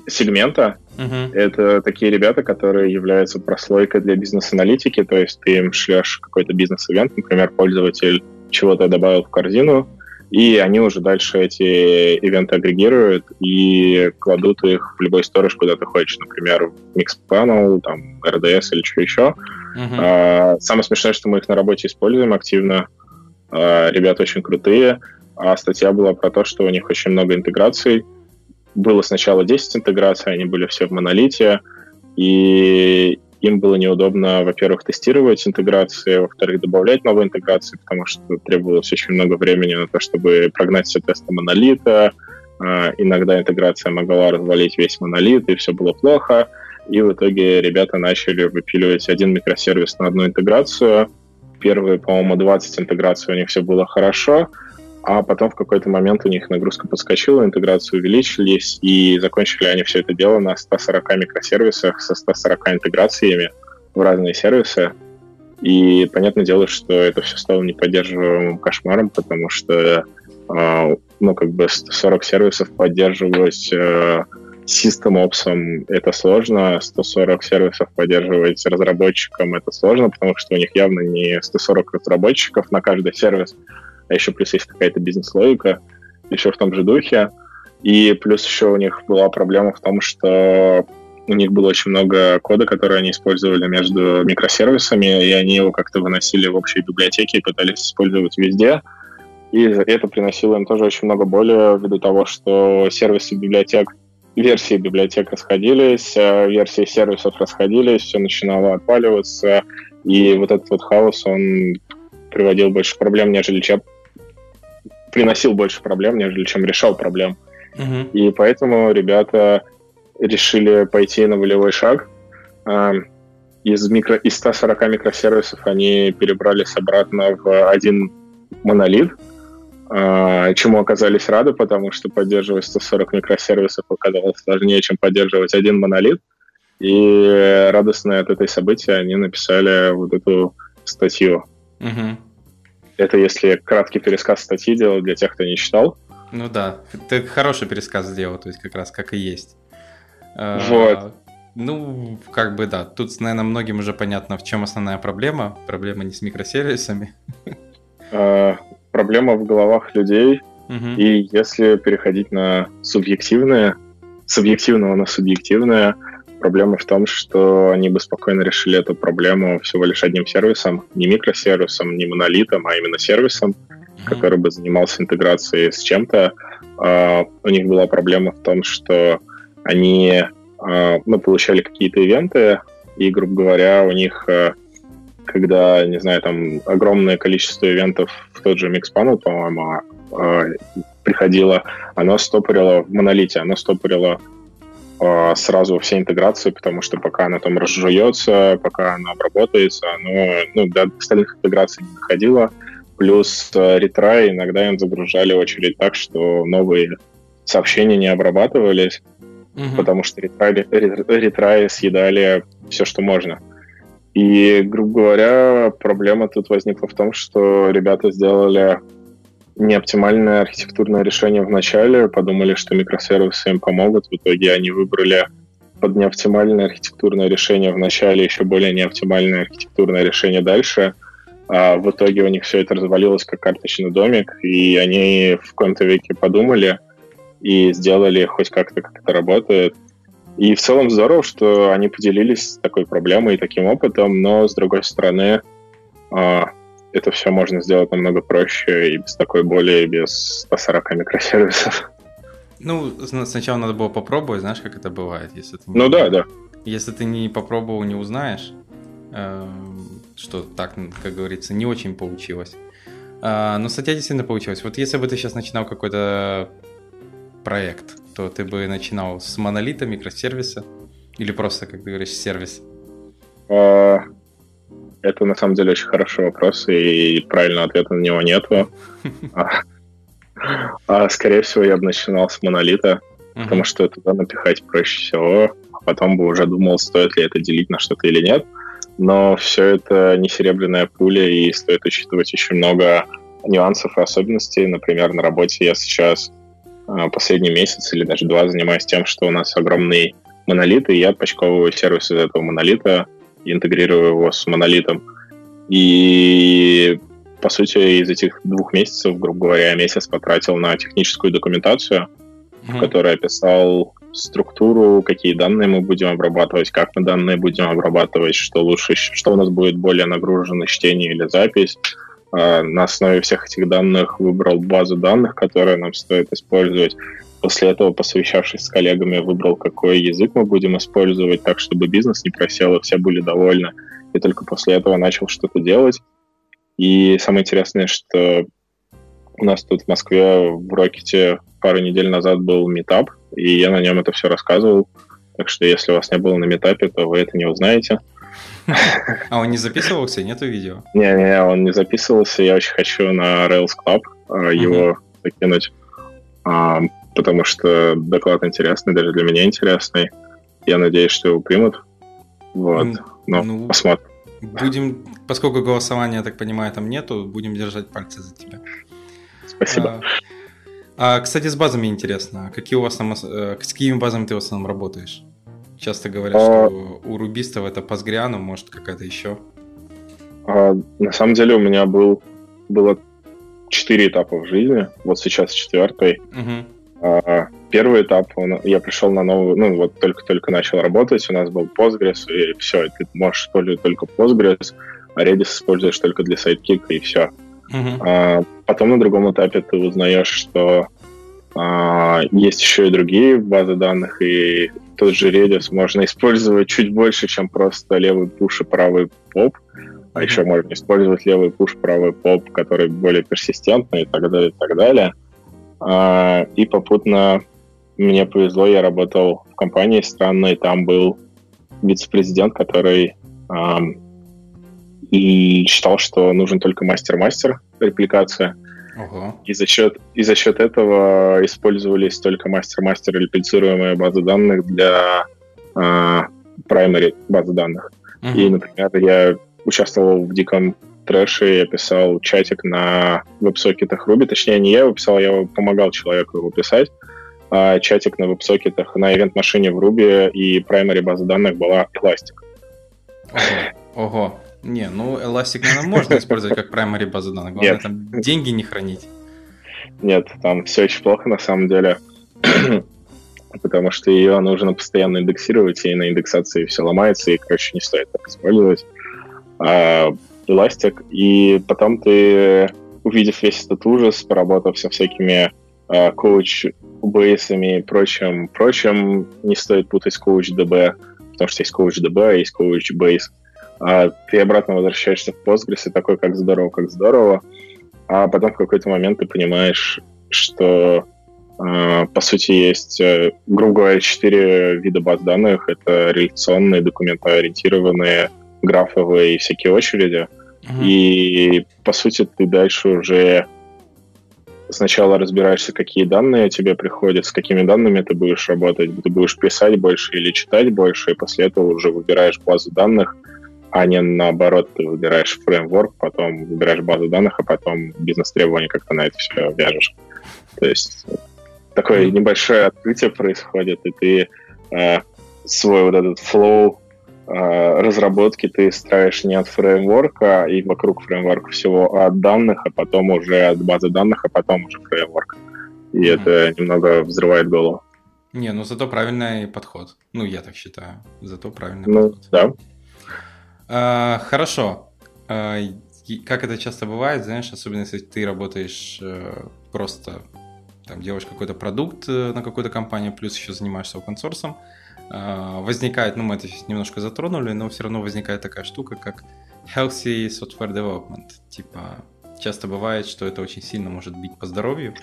сегмента. Uh-huh. Это такие ребята, которые являются прослойкой для бизнес-аналитики, то есть ты им шлешь какой-то бизнес-ивент, например, пользователь чего-то добавил в корзину, и они уже дальше эти ивенты агрегируют и кладут их в любой сторож, куда ты хочешь, например, в Mixpanel, там, RDS или что еще. Uh-huh. А, самое смешное, что мы их на работе используем активно. А, ребята очень крутые. А статья была про то, что у них очень много интеграций, было сначала 10 интеграций, они были все в монолите, и им было неудобно, во-первых, тестировать интеграции, во-вторых, добавлять новые интеграции, потому что требовалось очень много времени на то, чтобы прогнать все тесты монолита. А, иногда интеграция могла развалить весь монолит, и все было плохо. И в итоге ребята начали выпиливать один микросервис на одну интеграцию. Первые, по-моему, 20 интеграций у них все было хорошо, а потом в какой-то момент у них нагрузка подскочила, интеграции увеличились, и закончили они все это дело на 140 микросервисах со 140 интеграциями в разные сервисы. И понятное дело, что это все стало неподдерживаемым кошмаром, потому что э, ну, как бы 140 сервисов поддерживать э, System Ops это сложно, 140 сервисов поддерживать разработчикам это сложно, потому что у них явно не 140 разработчиков на каждый сервис, а еще плюс есть какая-то бизнес-логика, еще в том же духе. И плюс еще у них была проблема в том, что у них было очень много кода, который они использовали между микросервисами, и они его как-то выносили в общие библиотеки и пытались использовать везде. И это приносило им тоже очень много боли ввиду того, что сервисы библиотек, версии библиотек расходились, а версии сервисов расходились, все начинало отваливаться, и вот этот вот хаос, он приводил больше проблем, нежели приносил больше проблем, нежели чем решал проблем. Uh-huh. И поэтому ребята решили пойти на волевой шаг. А, из, микро, из 140 микросервисов они перебрались обратно в один монолит, а, чему оказались рады, потому что поддерживать 140 микросервисов оказалось сложнее, чем поддерживать один монолит. И радостные от этой события они написали вот эту статью. Uh-huh. Это если краткий пересказ статьи делать для тех, кто не читал. Ну да, ты хороший пересказ сделал, то есть как раз как и есть. А, вот. А, ну, как бы да, тут, наверное, многим уже понятно, в чем основная проблема. Проблема не с микросервисами. А, проблема в головах людей. Угу. И если переходить на субъективное, субъективного на субъективное, Проблема в том, что они бы спокойно решили эту проблему всего лишь одним сервисом, не микросервисом, не монолитом, а именно сервисом, mm-hmm. который бы занимался интеграцией с чем-то. Uh, у них была проблема в том, что они uh, ну, получали какие-то ивенты, и, грубо говоря, у них uh, когда, не знаю, там огромное количество ивентов в тот же Mixpanel, по-моему, приходило, оно стопорило в монолите, оно стопорило сразу все интеграции, потому что пока оно там разжуется, пока оно обработается, оно ну, до остальных интеграций не доходило. Плюс э, ретрай иногда им загружали очередь так, что новые сообщения не обрабатывались, угу. потому что ретраи, ретраи съедали все, что можно. И, грубо говоря, проблема тут возникла в том, что ребята сделали неоптимальное архитектурное решение в начале, подумали, что микросервисы им помогут. В итоге они выбрали под неоптимальное архитектурное решение в начале еще более неоптимальное архитектурное решение дальше. А в итоге у них все это развалилось как карточный домик, и они в каком-то веке подумали и сделали хоть как-то, как это работает. И в целом здорово, что они поделились такой проблемой и таким опытом, но, с другой стороны, а, это все можно сделать намного проще и без такой боли, и без 140 микросервисов. Ну, сначала надо было попробовать, знаешь, как это бывает. Если ты не, ну да, да. Если ты не попробовал, не узнаешь, э, что так, как говорится, не очень получилось. Э, но статья действительно получилась. Вот если бы ты сейчас начинал какой-то проект, то ты бы начинал с монолита, микросервиса или просто, как ты говоришь, сервис? Это на самом деле очень хороший вопрос, и правильного ответа на него нету. *laughs* А, а скорее всего, я бы начинал с монолита, потому что туда напихать проще всего, а потом бы уже думал, стоит ли это делить на что-то или нет. Но все это не серебряная пуля, и стоит учитывать очень много нюансов и особенностей. Например, на работе я сейчас а, последний месяц или даже два занимаюсь тем, что у нас огромный монолит, и я отпочковываю сервис из этого монолита, интегрирую его с монолитом. И, по сути, из этих двух месяцев, грубо говоря, месяц потратил на техническую документацию, mm-hmm. в которой описал структуру, какие данные мы будем обрабатывать, как мы данные будем обрабатывать, что лучше, что у нас будет более нагружено чтение или запись, а, на основе всех этих данных выбрал базу данных, которую нам стоит использовать. После этого, посовещавшись с коллегами, выбрал, какой язык мы будем использовать, так, чтобы бизнес не просел, и все были довольны. И только после этого начал что-то делать. И самое интересное, что у нас тут в Москве в Рокете пару недель назад был метап, и я на нем это все рассказывал. Так что если у вас не было на метапе, то вы это не узнаете. *laughs* А он не записывался? Нету видео? Не-не, он не записывался. Я очень хочу на Rails Club а, его закинуть, а, потому что доклад интересный, даже для меня интересный. Я надеюсь, что его примут. Вот. Но ну, посмотрим. Будем, поскольку голосования, я так понимаю, там нету, будем держать пальцы за тебя. Спасибо. А, а кстати, с базами интересно. Какие у вас там, э, с какими базами ты в основном работаешь? Часто говорят, а... что у рубистов это Postgre, может какая-то еще. А, на самом деле у меня был, было четыре этапа в жизни, вот сейчас четвертый. Угу. А, первый этап, он, я пришел на новую, ну вот только-только начал работать, у нас был Postgres, и все, ты можешь использовать только Postgres, а Redis используешь только для сайдкика, и все. Uh-huh. А, потом на другом этапе ты узнаешь, что а, есть еще и другие базы данных, и тот же Redis можно использовать чуть больше, чем просто левый пуш и правый поп. А еще можно использовать левый пуш, правый поп, который более персистентный и так далее, и так далее. И попутно мне повезло, я работал в компании странной, там был вице-президент, который и считал, что нужен только мастер-мастер репликация. Ого. И за счет, и за счет этого использовались только мастер-мастер реплицируемые базы данных для э, primary базы данных. uh И, например, я участвовал в диком трэше, я писал чатик на веб-сокетах Ruby, точнее, не я его писал, я помогал человеку его писать, а чатик на веб-сокетах на ивент-машине в Ruby, и primary база данных была Elastic. Ого. Ого. Не, ну Elastic, наверное, можно использовать как primary базу данных. Главное, Нет. там деньги не хранить. Нет, там все очень плохо на самом деле. *clears throat* потому что ее нужно постоянно индексировать, и на индексации все ломается, и, короче, не стоит так использовать. А, Elastic, и потом ты, увидев весь этот ужас, поработав со всякими а, коуч бейсами и прочим, прочим, не стоит путать коуч DB, потому что есть коуч DB, а есть коуч бейс. а ты обратно возвращаешься в Postgres и такой, как здорово, как здорово, а потом в какой-то момент ты понимаешь, что а, по сути есть, э, грубо говоря, четыре вида баз данных. Это реляционные, документоориентированные, графовые и всякие очереди. Uh-huh. И по сути ты дальше уже сначала разбираешься, какие данные тебе приходят, с какими данными ты будешь работать, ты будешь писать больше или читать больше, и после этого уже выбираешь базу данных, а не наоборот, ты выбираешь фреймворк, потом выбираешь базу данных, а потом бизнес-требования как-то на это все вяжешь. То есть такое небольшое открытие происходит, и ты э, свой вот этот flow э, разработки ты строишь не от фреймворка и вокруг фреймворка всего, а от данных, а потом уже от базы данных, а потом уже фреймворк. И mm-hmm. это немного взрывает голову. Не, ну зато правильный подход. Ну, я так считаю. Зато правильный ну, подход. Да. А, хорошо. А, как это часто бывает, знаешь, особенно если ты работаешь э, просто там делаешь какой-то продукт э, на какую-то компанию, плюс еще занимаешься open source, возникает, ну мы это сейчас немножко затронули, но все равно возникает такая штука, как healthy software development. Типа, часто бывает, что это очень сильно может бить по здоровью.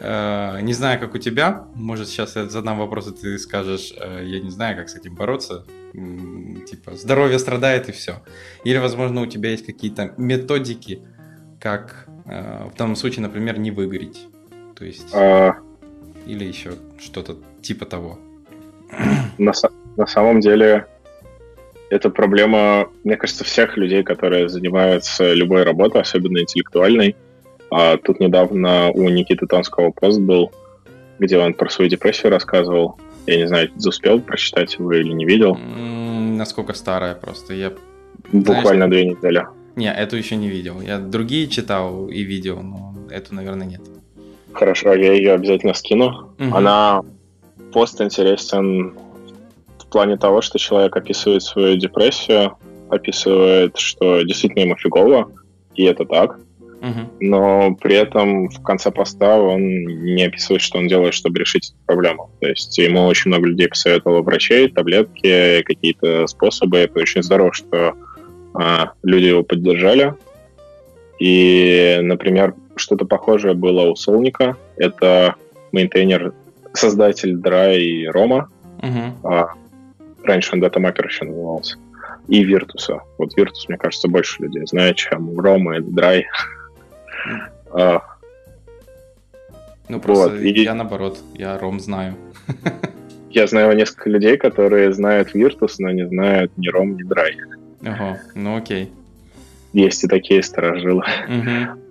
А, не знаю, как у тебя, может сейчас я задам вопрос, и ты скажешь, э, я не знаю, как с этим бороться, типа, здоровье страдает и все. Или, возможно, у тебя есть какие-то методики, как э, в данном случае, например, не выгореть то есть... А... Или еще что-то типа того. На, на самом деле, это проблема, мне кажется, всех людей, которые занимаются любой работой, особенно интеллектуальной. А тут недавно у Никиты Тонского пост был, где он про свою депрессию рассказывал. Я не знаю, успел прочитать его или не видел. М-м, насколько старая просто. Я Буквально Знаешь, две недели. Не, эту еще не видел. Я другие читал и видел, но эту, наверное, нет. Хорошо, я ее обязательно скину. Угу. Она пост интересен в плане того, что человек описывает свою депрессию, описывает, что действительно ему фигово, и это так. Угу. Но при этом в конце поста он не описывает, что он делает, чтобы решить эту проблему. То есть ему очень много людей посоветовало врачей, таблетки, какие-то способы. Это очень здорово, что а, люди его поддержали. И, например, что-то похожее было у Солника. Это мейнтейнер, создатель Dry и Рома. Uh-huh. А, раньше он DataMaker еще назывался. И Virtus. Вот Virtus, мне кажется, больше людей знает, чем Рома и Dry. Uh. Ну, просто вот. я наоборот, я Ром знаю. *laughs* Я знаю несколько людей, которые знают Virtus, но не знают ни Ром, ни Dry. Ага, ну окей. Есть и такие сторожилы. Угу.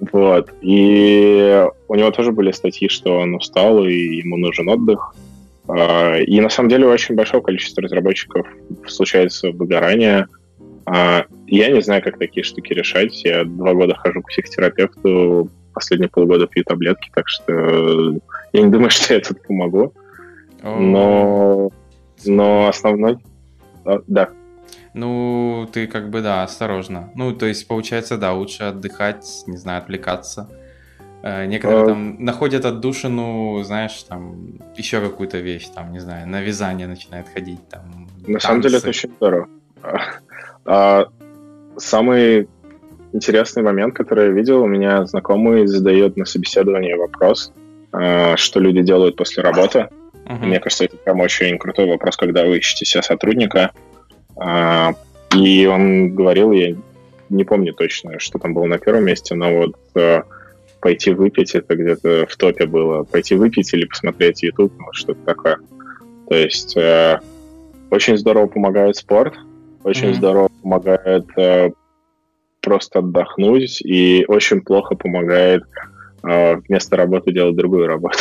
Вот. И у него тоже были статьи, что он устал и ему нужен отдых. А, и на самом деле у очень большого количества разработчиков случается выгорание. А, я не знаю, как такие штуки решать. Я два года хожу к психотерапевту, последние полгода пью таблетки, так что я не думаю, *laughs* что я тут помогу. Но, но основной... Да. Ну, ты как бы, да, осторожно. Ну, то есть, получается, да, лучше отдыхать, не знаю, отвлекаться. Э, некоторые а... там находят отдушину, знаешь, там еще какую-то вещь, там, не знаю, на вязание начинает ходить, там. На танцы. самом деле это очень здорово. А, самый интересный момент, который я видел, у меня знакомый задает на собеседовании вопрос, а, что люди делают после работы. Uh-huh. Мне кажется, это прям очень крутой вопрос, когда вы ищете себе сотрудника. А, и он говорил, я не помню точно, что там было на первом месте, но вот э, пойти выпить, это где-то в топе было. Пойти выпить или посмотреть YouTube, ну, что-то такое. То есть э, очень здорово помогает спорт, очень mm-hmm. здорово помогает э, просто отдохнуть, и очень плохо помогает вместо работы делать другую работу.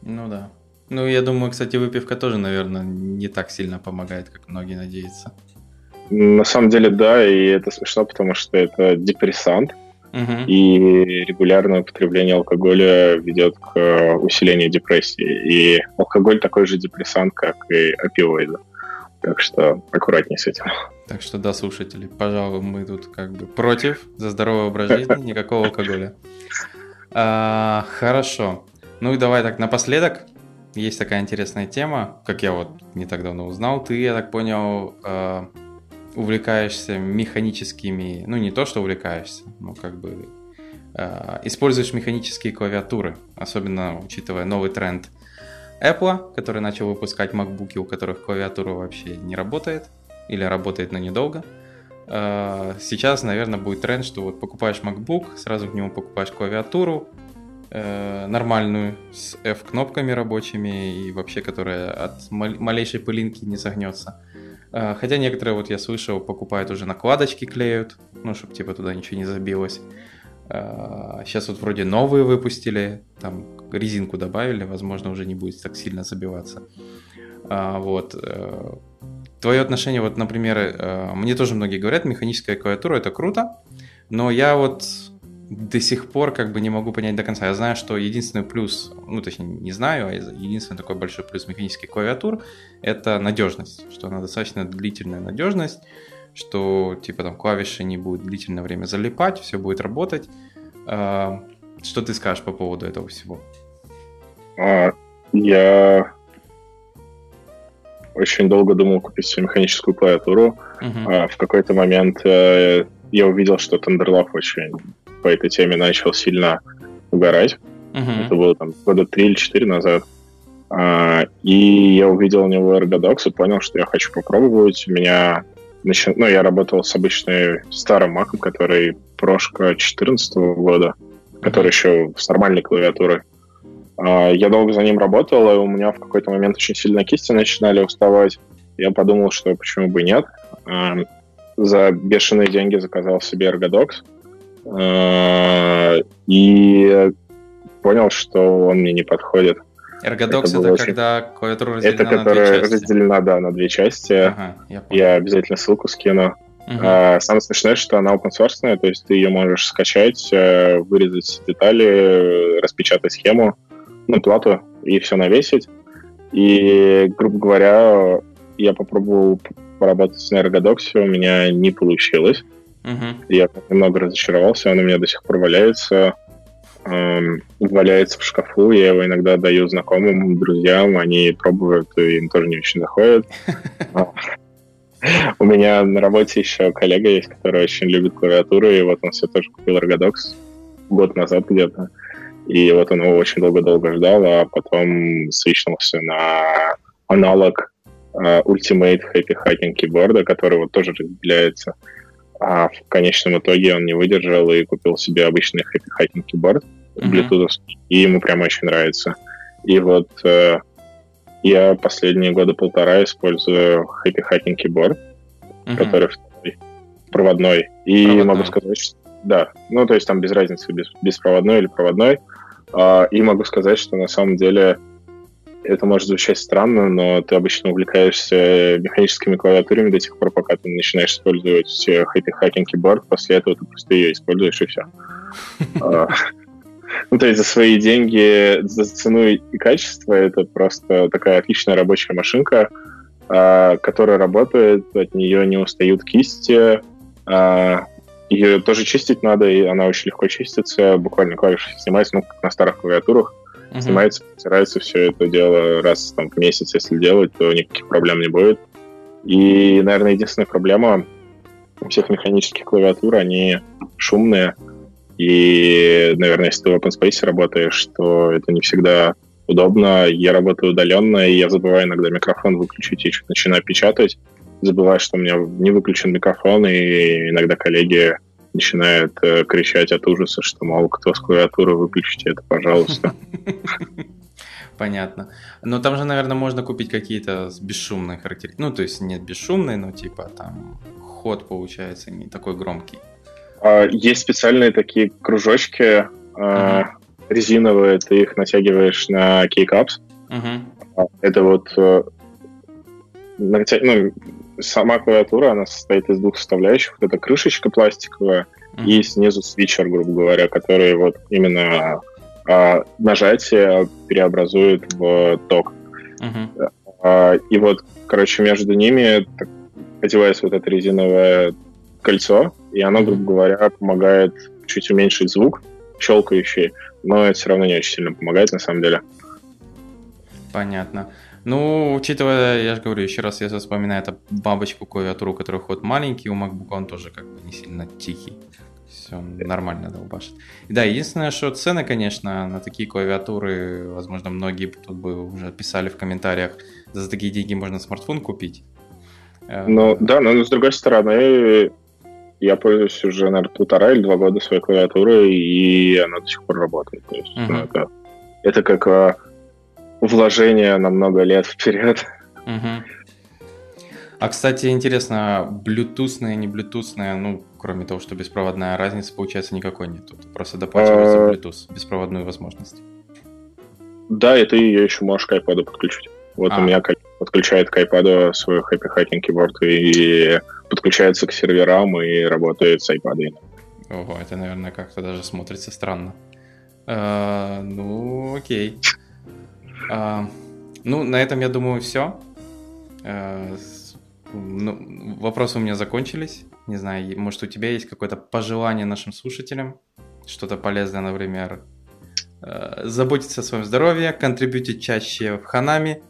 Ну да. Ну, я думаю, кстати, выпивка тоже, наверное, не так сильно помогает, как многие надеются. На самом деле, да, и это смешно, потому что это депрессант, угу. и регулярное употребление алкоголя ведет к усилению депрессии. И алкоголь такой же депрессант, как и опиоиды. Так что аккуратнее с этим. Так что, да, слушатели, пожалуй, мы тут как бы против за здоровый образ жизни, никакого алкоголя. А, хорошо. Ну и давай так напоследок есть такая интересная тема, как я вот не так давно узнал. Ты, я так понял, э, увлекаешься механическими, ну не то, что увлекаешься, но как бы э, используешь механические клавиатуры, особенно учитывая новый тренд Apple, который начал выпускать MacBook, у которых клавиатура вообще не работает или работает, но недолго. Э, сейчас, наверное, будет тренд, что вот покупаешь MacBook, сразу к нему покупаешь клавиатуру, э, нормальную, с F-кнопками рабочими и вообще, которая от малейшей пылинки не согнется. Э, хотя некоторые, вот я слышал, покупают уже накладочки клеют, ну, чтобы типа туда ничего не забилось. Сейчас вот вроде новые выпустили, там резинку добавили, возможно, уже не будет так сильно забиваться. Вот. Твое отношение, вот, например, э, мне тоже многие говорят, механическая клавиатура это круто, но я вот до сих пор как бы не могу понять до конца. Я знаю, что единственный плюс, ну точнее не знаю, а единственный такой большой плюс механических клавиатур это надежность, что она достаточно длительная надежность, что типа там клавиши не будут длительное время залипать, все будет работать. Э, что ты скажешь по поводу этого всего? А, я очень долго думал купить себе механическую клавиатуру. Uh-huh. А в какой-то момент э, я увидел, что Tenderlove очень по этой теме начал сильно угорать. Uh-huh. Это было там года три или четыре назад. А, и я увидел у него Ergodox и понял, что я хочу попробовать. У меня начи... ну, я работал с обычной старым маком, который прошка 2014 года, который еще с нормальной клавиатурой. А, я долго за ним работал, и у меня в какой-то момент очень сильно кисти начинали уставать. Я подумал, что почему бы нет. А, за бешеные деньги заказал себе Ergodox. А, и понял, что он мне не подходит. Ergodox это, это очень... когда клавиатура разделена это, на две части? разделена, да, на две части. Ага, я, я обязательно ссылку скину. Uh-huh. А, самое смешное, что она open source, то есть ты ее можешь скачать, э, вырезать детали, распечатать схему, ну, плату и все навесить. И, грубо говоря, я попробовал поработать на эргодоксе, у меня не получилось. Uh-huh. Я немного разочаровался, он у меня до сих пор валяется. Эм, валяется в шкафу, я его иногда даю знакомым, друзьям, они пробуют, и им тоже не очень заходит. *laughs* У меня на работе еще коллега есть, который очень любит клавиатуру, и вот он все тоже купил Ergodox год назад где-то. И вот он его очень долго-долго ждал, а потом свичнулся на аналог uh, Ultimate Happy Hacking киборда, который вот тоже разделяется. А в конечном итоге он не выдержал и купил себе обычный Happy Hacking киборд Bluetooth, mm-hmm. и ему прям очень нравится. И вот uh, я последние года полтора использую Happy Hacking киборд, mm-hmm. который проводной. И проводной. могу сказать, что да, ну то есть там без разницы, без, беспроводной или проводной. А, и могу сказать, что на самом деле это может звучать странно, но ты обычно увлекаешься механическими клавиатурами до тех пор, пока ты начинаешь использовать Happy Hacking Keyboard, после этого ты просто ее используешь и все. *laughs* А, ну, то есть за свои деньги, за цену и качество это просто такая отличная рабочая машинка, а, которая работает, от нее не устают кисти, ее тоже чистить надо, и она очень легко чистится. Буквально клавиши снимается, ну, как на старых клавиатурах. Uh-huh. Снимается, стирается все это дело раз там, в месяц, если делать, то никаких проблем не будет. И, наверное, единственная проблема у всех механических клавиатур, они шумные. И, наверное, если ты в OpenSpace работаешь, то это не всегда удобно. Я работаю удаленно, и я забываю иногда микрофон выключить и начинаю печатать забываю, что у меня не выключен микрофон, и иногда коллеги начинают э, кричать от ужаса, что, мол, кто с клавиатуры, выключите это, пожалуйста. *laughs* Понятно. Но там же, наверное, можно купить какие-то бесшумные характеристики. Ну, то есть нет бесшумные, но типа там ход получается не такой громкий. А, есть специальные такие кружочки uh-huh. резиновые, ты их натягиваешь на кейкапс. Это вот э, ну, сама клавиатура, она состоит из двух составляющих. Вот эта крышечка пластиковая mm-hmm. и снизу свитчер, грубо говоря, который вот именно а, нажатие преобразует в ток. Mm-hmm. А, и вот, короче, между ними так, одевается вот это резиновое кольцо, и оно, грубо говоря, помогает чуть уменьшить звук щелкающий, но это все равно не очень сильно помогает на самом деле. Понятно. Ну, учитывая, я же говорю, еще раз, если вспоминаю эту бабочку клавиатуру, у которой ход маленький, у MacBook он тоже как бы не сильно тихий. Все нормально долбашит. И да, единственное, что цены, конечно, на такие клавиатуры, возможно, многие тут бы уже писали в комментариях, за такие деньги можно смартфон купить. Э, ну, да, но с другой стороны, я пользуюсь уже, наверное, полтора или два года своей клавиатурой, и она до сих пор работает. То есть, uh-huh. ну, это, это как а, вложение на много лет вперед. Uh-huh. А, кстати, интересно, блютусная, не блютусная, ну, кроме того, что беспроводная, разницы, получается, никакой нет. Тут просто доплачивается. Bluetooth, беспроводную возможность. Да, и ты ее еще можешь к iPad подключить. Вот а. у меня подключает к iPad свой Happy Hacking Keyboard и подключается к серверам и работает с iPad. Ого, это, наверное, как-то даже смотрится странно. А, ну, окей. А, ну, на этом, я думаю, все. А, ну, вопросы у меня закончились. Не знаю, может, у тебя есть какое-то пожелание нашим слушателям? Что-то полезное, например, а, заботиться о своем здоровье, контрибьютить чаще в ханами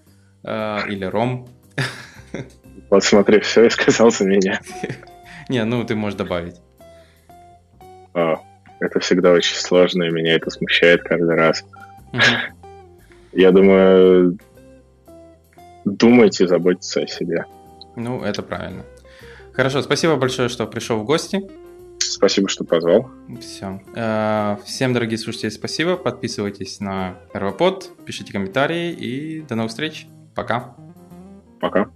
а, или ром. *laughs* Вот смотри, все и сказал за меня. *laughs* Не, ну ты можешь добавить. О, это всегда очень сложно, и меня это смущает каждый раз. Я думаю, думайте, заботьтесь о себе. Ну, это правильно. Хорошо, спасибо большое, что пришел в гости. Спасибо, что позвал. Все. Э, всем, дорогие слушатели, спасибо. Подписывайтесь на Первопод, пишите комментарии и до новых встреч. Пока. Пока.